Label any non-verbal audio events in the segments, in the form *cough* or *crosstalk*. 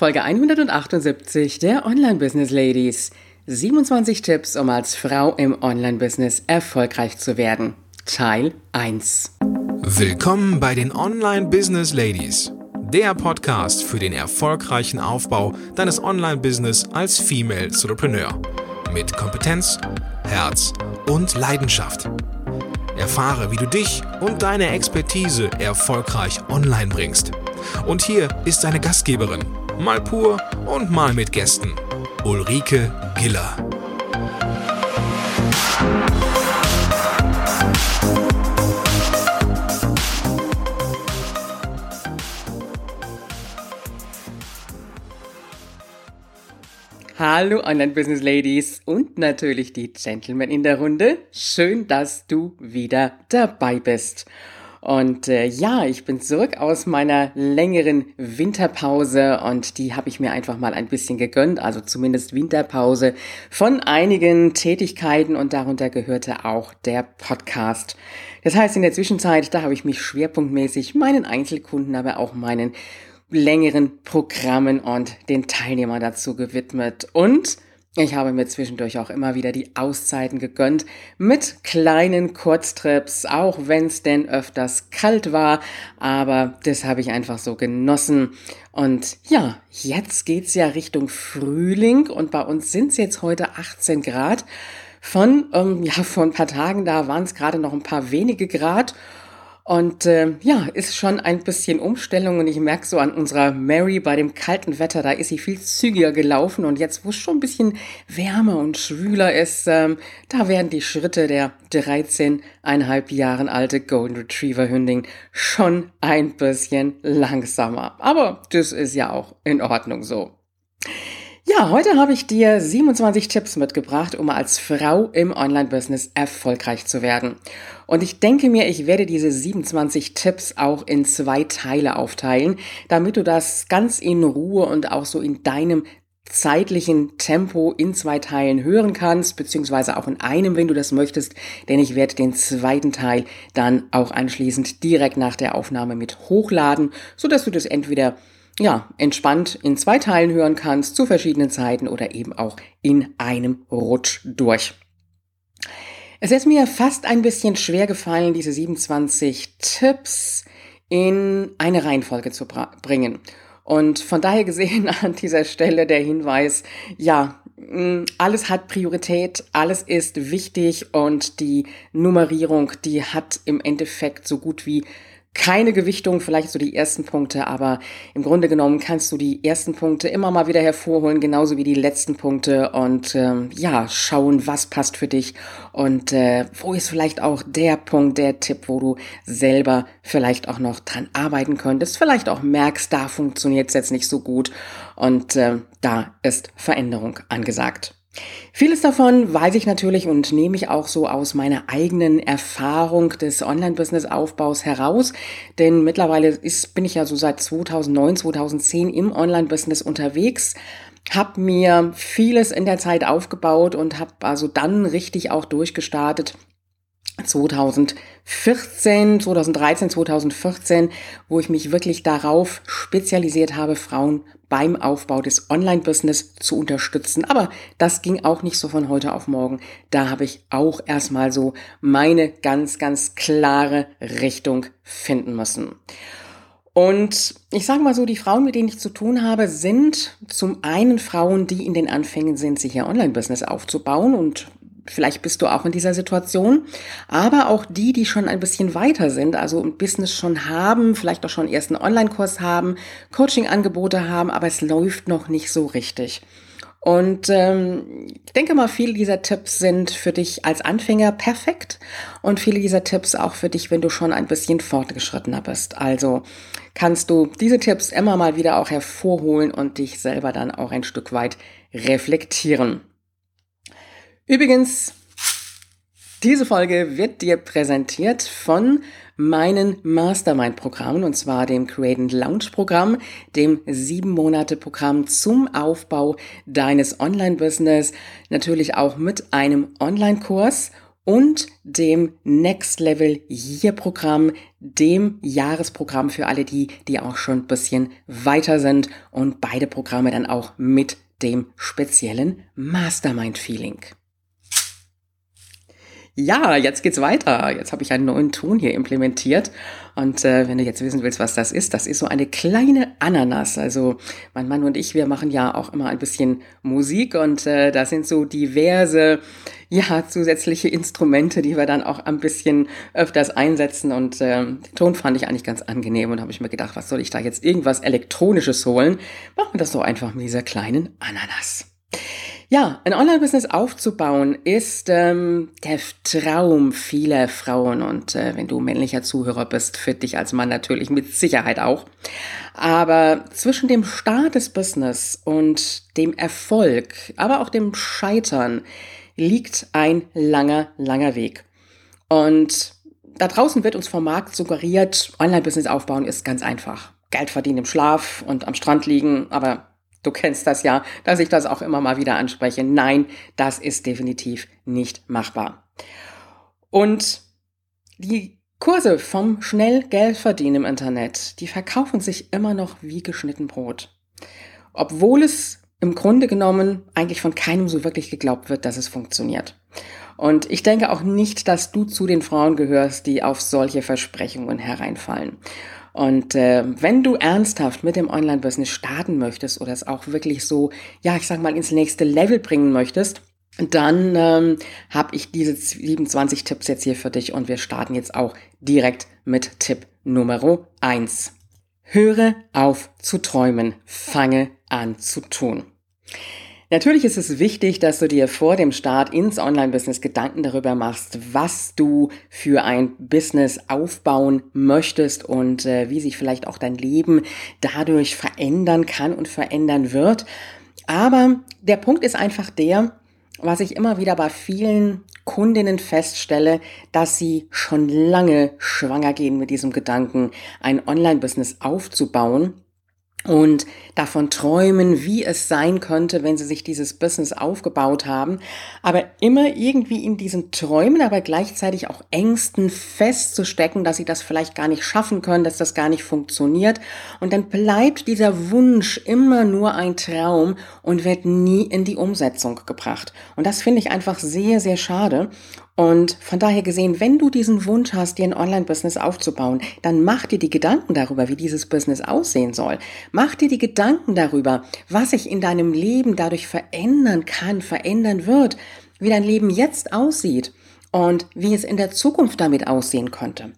Folge 178 der Online Business Ladies. 27 Tipps, um als Frau im Online-Business erfolgreich zu werden. Teil 1. Willkommen bei den Online Business Ladies, der Podcast für den erfolgreichen Aufbau deines Online-Business als Female Entrepreneur. Mit Kompetenz, Herz und Leidenschaft. Erfahre, wie du dich und deine Expertise erfolgreich online bringst. Und hier ist deine Gastgeberin, mal pur und mal mit Gästen. Ulrike Giller. Hallo Online-Business Ladies und natürlich die Gentlemen in der Runde. Schön, dass du wieder dabei bist. Und äh, ja, ich bin zurück aus meiner längeren Winterpause und die habe ich mir einfach mal ein bisschen gegönnt, also zumindest Winterpause von einigen Tätigkeiten und darunter gehörte auch der Podcast. Das heißt, in der Zwischenzeit, da habe ich mich schwerpunktmäßig meinen Einzelkunden, aber auch meinen längeren Programmen und den Teilnehmern dazu gewidmet und ich habe mir zwischendurch auch immer wieder die Auszeiten gegönnt mit kleinen Kurztrips, auch wenn es denn öfters kalt war, aber das habe ich einfach so genossen. Und ja, jetzt geht's ja Richtung Frühling und bei uns sind es jetzt heute 18 Grad. Von, ähm, ja, vor ein paar Tagen, da waren es gerade noch ein paar wenige Grad. Und äh, ja, ist schon ein bisschen Umstellung und ich merke so an unserer Mary bei dem kalten Wetter, da ist sie viel zügiger gelaufen und jetzt, wo es schon ein bisschen wärmer und schwüler ist, ähm, da werden die Schritte der 13,5 Jahren alte Golden Retriever Hündin schon ein bisschen langsamer. Aber das ist ja auch in Ordnung so. Ja, heute habe ich dir 27 Tipps mitgebracht, um als Frau im Online-Business erfolgreich zu werden. Und ich denke mir, ich werde diese 27 Tipps auch in zwei Teile aufteilen, damit du das ganz in Ruhe und auch so in deinem zeitlichen Tempo in zwei Teilen hören kannst, beziehungsweise auch in einem, wenn du das möchtest, denn ich werde den zweiten Teil dann auch anschließend direkt nach der Aufnahme mit hochladen, so dass du das entweder ja, entspannt in zwei Teilen hören kannst, zu verschiedenen Zeiten oder eben auch in einem Rutsch durch. Es ist mir fast ein bisschen schwer gefallen, diese 27 Tipps in eine Reihenfolge zu bringen. Und von daher gesehen *laughs* an dieser Stelle der Hinweis, ja, mm, alles hat Priorität, alles ist wichtig und die Nummerierung, die hat im Endeffekt so gut wie keine Gewichtung, vielleicht so die ersten Punkte, aber im Grunde genommen kannst du die ersten Punkte immer mal wieder hervorholen, genauso wie die letzten Punkte und ähm, ja, schauen, was passt für dich und äh, wo ist vielleicht auch der Punkt, der Tipp, wo du selber vielleicht auch noch dran arbeiten könntest, vielleicht auch merkst, da funktioniert es jetzt nicht so gut und äh, da ist Veränderung angesagt. Vieles davon weiß ich natürlich und nehme ich auch so aus meiner eigenen Erfahrung des Online-Business-Aufbaus heraus. Denn mittlerweile ist, bin ich ja so seit 2009, 2010 im Online-Business unterwegs habe mir vieles in der Zeit aufgebaut und habe also dann richtig auch durchgestartet 2014, 2013, 2014, wo ich mich wirklich darauf spezialisiert habe, Frauen beim Aufbau des Online-Business zu unterstützen. Aber das ging auch nicht so von heute auf morgen. Da habe ich auch erstmal so meine ganz, ganz klare Richtung finden müssen. Und ich sage mal so, die Frauen, mit denen ich zu tun habe, sind zum einen Frauen, die in den Anfängen sind, sich ihr Online-Business aufzubauen und Vielleicht bist du auch in dieser Situation. Aber auch die, die schon ein bisschen weiter sind, also ein Business schon haben, vielleicht auch schon erst einen Online-Kurs haben, Coaching-Angebote haben, aber es läuft noch nicht so richtig. Und ähm, ich denke mal, viele dieser Tipps sind für dich als Anfänger perfekt und viele dieser Tipps auch für dich, wenn du schon ein bisschen fortgeschrittener bist. Also kannst du diese Tipps immer mal wieder auch hervorholen und dich selber dann auch ein Stück weit reflektieren. Übrigens, diese Folge wird dir präsentiert von meinen Mastermind-Programmen und zwar dem Create and Launch Programm, dem sieben Monate Programm zum Aufbau deines Online-Business, natürlich auch mit einem Online-Kurs und dem Next Level Year Programm, dem Jahresprogramm für alle die, die auch schon ein bisschen weiter sind und beide Programme dann auch mit dem speziellen Mastermind Feeling. Ja, jetzt geht's weiter. Jetzt habe ich einen neuen Ton hier implementiert. Und äh, wenn du jetzt wissen willst, was das ist, das ist so eine kleine Ananas. Also mein Mann und ich, wir machen ja auch immer ein bisschen Musik und äh, da sind so diverse, ja, zusätzliche Instrumente, die wir dann auch ein bisschen öfters einsetzen. Und äh, den Ton fand ich eigentlich ganz angenehm und habe ich mir gedacht, was soll ich da jetzt irgendwas Elektronisches holen? Machen wir das doch einfach mit dieser kleinen Ananas. Ja, ein Online-Business aufzubauen ist ähm, der Traum vieler Frauen und äh, wenn du männlicher Zuhörer bist, für dich als Mann natürlich mit Sicherheit auch. Aber zwischen dem Start des Business und dem Erfolg, aber auch dem Scheitern liegt ein langer, langer Weg. Und da draußen wird uns vom Markt suggeriert, Online-Business aufbauen ist ganz einfach. Geld verdienen im Schlaf und am Strand liegen, aber Du kennst das ja, dass ich das auch immer mal wieder anspreche. Nein, das ist definitiv nicht machbar. Und die Kurse vom schnell Geld verdienen im Internet, die verkaufen sich immer noch wie geschnitten Brot. Obwohl es im Grunde genommen eigentlich von keinem so wirklich geglaubt wird, dass es funktioniert. Und ich denke auch nicht, dass du zu den Frauen gehörst, die auf solche Versprechungen hereinfallen. Und äh, wenn du ernsthaft mit dem Online-Business starten möchtest oder es auch wirklich so, ja, ich sag mal, ins nächste Level bringen möchtest, dann ähm, habe ich diese 27 Tipps jetzt hier für dich und wir starten jetzt auch direkt mit Tipp Nummer 1. Höre auf zu träumen, fange an zu tun. Natürlich ist es wichtig, dass du dir vor dem Start ins Online-Business Gedanken darüber machst, was du für ein Business aufbauen möchtest und äh, wie sich vielleicht auch dein Leben dadurch verändern kann und verändern wird. Aber der Punkt ist einfach der, was ich immer wieder bei vielen Kundinnen feststelle, dass sie schon lange schwanger gehen mit diesem Gedanken, ein Online-Business aufzubauen und davon träumen, wie es sein könnte, wenn sie sich dieses Business aufgebaut haben, aber immer irgendwie in diesen Träumen, aber gleichzeitig auch Ängsten festzustecken, dass sie das vielleicht gar nicht schaffen können, dass das gar nicht funktioniert. Und dann bleibt dieser Wunsch immer nur ein Traum und wird nie in die Umsetzung gebracht. Und das finde ich einfach sehr, sehr schade. Und von daher gesehen, wenn du diesen Wunsch hast, dir ein Online-Business aufzubauen, dann mach dir die Gedanken darüber, wie dieses Business aussehen soll. Mach dir die Gedanken darüber, was sich in deinem Leben dadurch verändern kann, verändern wird, wie dein Leben jetzt aussieht und wie es in der Zukunft damit aussehen könnte.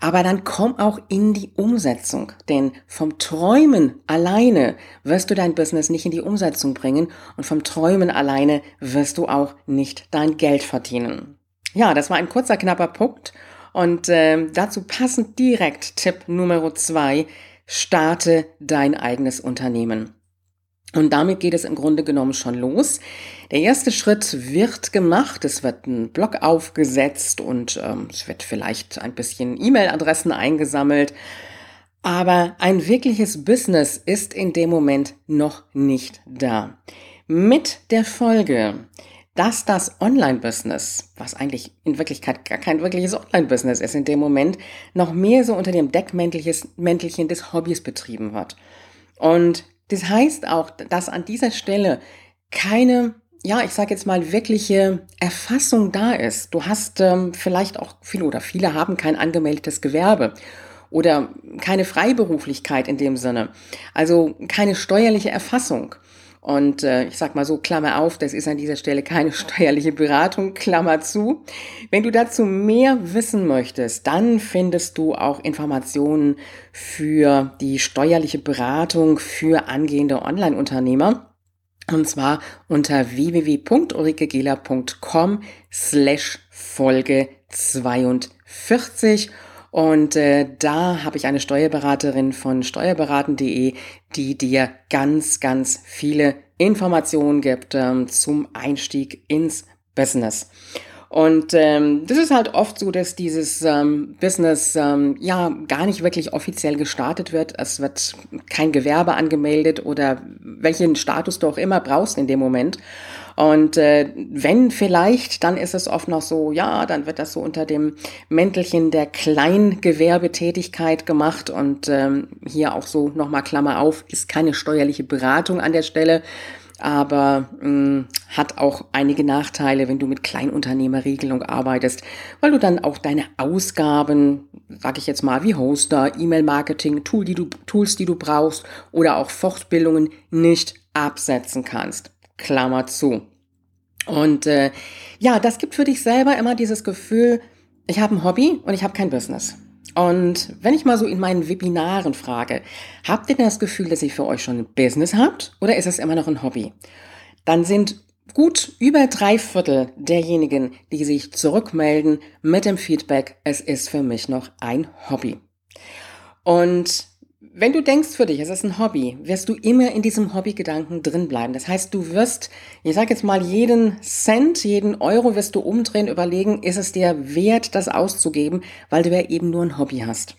Aber dann komm auch in die Umsetzung, denn vom Träumen alleine wirst du dein Business nicht in die Umsetzung bringen und vom Träumen alleine wirst du auch nicht dein Geld verdienen. Ja, das war ein kurzer, knapper Punkt. Und äh, dazu passend direkt Tipp Nummer zwei, starte dein eigenes Unternehmen. Und damit geht es im Grunde genommen schon los. Der erste Schritt wird gemacht. Es wird ein Blog aufgesetzt und ähm, es wird vielleicht ein bisschen E-Mail-Adressen eingesammelt. Aber ein wirkliches Business ist in dem Moment noch nicht da. Mit der Folge, dass das Online-Business, was eigentlich in Wirklichkeit gar kein wirkliches Online-Business ist in dem Moment, noch mehr so unter dem Deckmäntelchen des Hobbys betrieben wird. Und das heißt auch, dass an dieser Stelle keine, ja, ich sage jetzt mal, wirkliche Erfassung da ist. Du hast ähm, vielleicht auch viele oder viele haben kein angemeldetes Gewerbe oder keine Freiberuflichkeit in dem Sinne. Also keine steuerliche Erfassung. Und äh, ich sag mal so, Klammer auf, das ist an dieser Stelle keine *laughs* steuerliche Beratung, Klammer zu. Wenn du dazu mehr wissen möchtest, dann findest du auch Informationen für die steuerliche Beratung für angehende Online-Unternehmer. Und zwar unter www.ulrikegela.com slash Folge 42. Und äh, da habe ich eine Steuerberaterin von steuerberaten.de, die dir ganz, ganz viele Informationen gibt ähm, zum Einstieg ins Business. Und ähm, das ist halt oft so, dass dieses ähm, Business ähm, ja gar nicht wirklich offiziell gestartet wird. Es wird kein Gewerbe angemeldet oder welchen Status du auch immer brauchst in dem Moment. Und äh, wenn vielleicht, dann ist es oft noch so, ja, dann wird das so unter dem Mäntelchen der Kleingewerbetätigkeit gemacht und ähm, hier auch so nochmal Klammer auf, ist keine steuerliche Beratung an der Stelle aber mh, mm, hat auch einige Nachteile, wenn du mit Kleinunternehmerregelung arbeitest, weil du dann auch deine Ausgaben, sag ich jetzt mal, wie Hoster, E-Mail-Marketing, Tool, Tools, die du brauchst oder auch Fortbildungen nicht absetzen kannst. Klammer zu. Und äh, ja, das gibt für dich selber immer dieses Gefühl, ich habe ein Hobby und ich habe kein Business. Und wenn ich mal so in meinen Webinaren frage, habt ihr denn das Gefühl, dass ihr für euch schon ein Business habt oder ist es immer noch ein Hobby? Dann sind gut über drei Viertel derjenigen, die sich zurückmelden mit dem Feedback, es ist für mich noch ein Hobby. Und wenn du denkst für dich, es ist ein Hobby, wirst du immer in diesem Hobbygedanken drin bleiben. Das heißt, du wirst, ich sage jetzt mal, jeden Cent, jeden Euro wirst du umdrehen, überlegen, ist es dir wert, das auszugeben, weil du ja eben nur ein Hobby hast.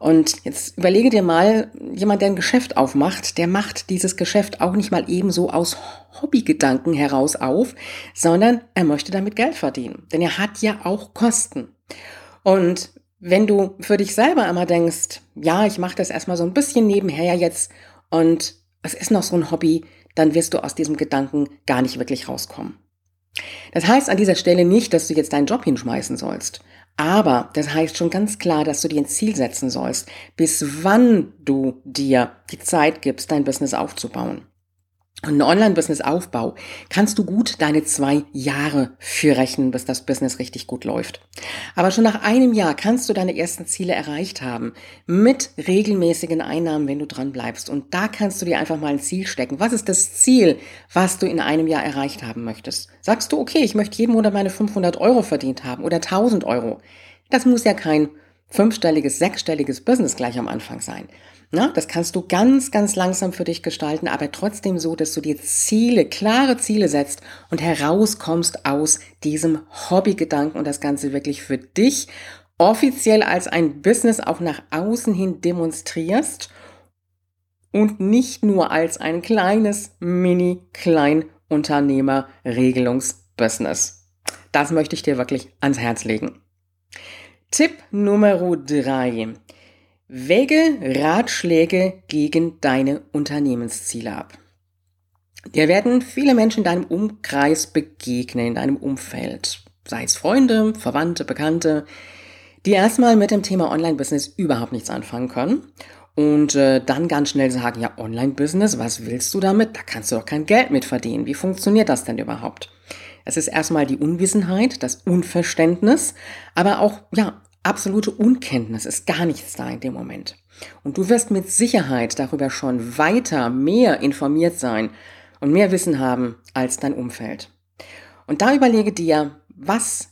Und jetzt überlege dir mal, jemand, der ein Geschäft aufmacht, der macht dieses Geschäft auch nicht mal ebenso aus Hobbygedanken heraus auf, sondern er möchte damit Geld verdienen. Denn er hat ja auch Kosten. Und wenn du für dich selber immer denkst, ja, ich mache das erstmal so ein bisschen nebenher jetzt und es ist noch so ein Hobby, dann wirst du aus diesem Gedanken gar nicht wirklich rauskommen. Das heißt an dieser Stelle nicht, dass du jetzt deinen Job hinschmeißen sollst. Aber das heißt schon ganz klar, dass du dir ein Ziel setzen sollst, bis wann du dir die Zeit gibst, dein Business aufzubauen. Und ein Online-Business-Aufbau kannst du gut deine zwei Jahre für rechnen, bis das Business richtig gut läuft. Aber schon nach einem Jahr kannst du deine ersten Ziele erreicht haben mit regelmäßigen Einnahmen, wenn du dran bleibst. Und da kannst du dir einfach mal ein Ziel stecken. Was ist das Ziel, was du in einem Jahr erreicht haben möchtest? Sagst du, okay, ich möchte jeden Monat meine 500 Euro verdient haben oder 1000 Euro. Das muss ja kein fünfstelliges, sechsstelliges Business gleich am Anfang sein. Na, das kannst du ganz, ganz langsam für dich gestalten, aber trotzdem so, dass du dir Ziele, klare Ziele setzt und herauskommst aus diesem Hobbygedanken und das Ganze wirklich für dich offiziell als ein Business auch nach außen hin demonstrierst und nicht nur als ein kleines Mini-Kleinunternehmer-Regelungsbusiness. Das möchte ich dir wirklich ans Herz legen. Tipp Nummer drei. Wäge Ratschläge gegen deine Unternehmensziele ab. Dir werden viele Menschen in deinem Umkreis begegnen, in deinem Umfeld, sei es Freunde, Verwandte, Bekannte, die erstmal mit dem Thema Online-Business überhaupt nichts anfangen können und äh, dann ganz schnell sagen, ja, Online-Business, was willst du damit? Da kannst du doch kein Geld mit verdienen. Wie funktioniert das denn überhaupt? Es ist erstmal die Unwissenheit, das Unverständnis, aber auch, ja, absolute Unkenntnis ist gar nichts da in dem Moment. Und du wirst mit Sicherheit darüber schon weiter mehr informiert sein und mehr Wissen haben als dein Umfeld. Und da überlege dir, was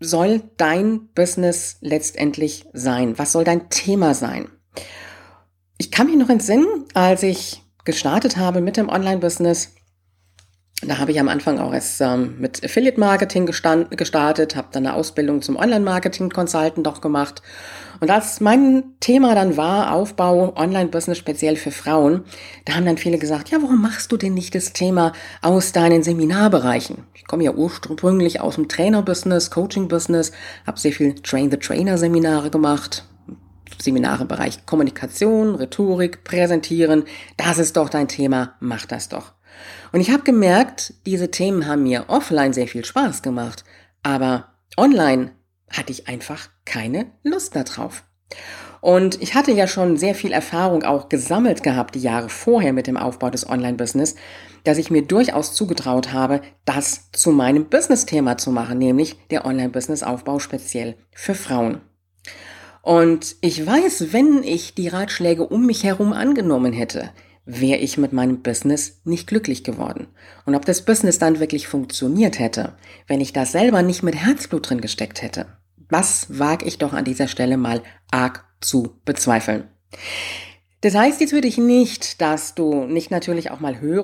soll dein Business letztendlich sein? Was soll dein Thema sein? Ich kann mich noch entsinnen, als ich gestartet habe mit dem Online-Business, da habe ich am Anfang auch erst ähm, mit Affiliate Marketing gestartet, habe dann eine Ausbildung zum Online-Marketing-Consultant doch gemacht. Und als mein Thema dann war, Aufbau Online-Business speziell für Frauen, da haben dann viele gesagt, ja, warum machst du denn nicht das Thema aus deinen Seminarbereichen? Ich komme ja ursprünglich aus dem Trainer-Business, Coaching-Business, habe sehr viel Train-the-Trainer-Seminare gemacht, Seminare im Bereich Kommunikation, Rhetorik, Präsentieren. Das ist doch dein Thema, mach das doch. Und ich habe gemerkt, diese Themen haben mir offline sehr viel Spaß gemacht, aber online hatte ich einfach keine Lust darauf. Und ich hatte ja schon sehr viel Erfahrung auch gesammelt gehabt, die Jahre vorher mit dem Aufbau des Online-Business, dass ich mir durchaus zugetraut habe, das zu meinem Business-Thema zu machen, nämlich der Online-Business-Aufbau speziell für Frauen. Und ich weiß, wenn ich die Ratschläge um mich herum angenommen hätte, wäre ich mit meinem Business nicht glücklich geworden. Und ob das Business dann wirklich funktioniert hätte, wenn ich da selber nicht mit Herzblut drin gesteckt hätte, was wage ich doch an dieser Stelle mal arg zu bezweifeln. Das heißt jetzt würde ich nicht, dass du nicht natürlich auch mal hören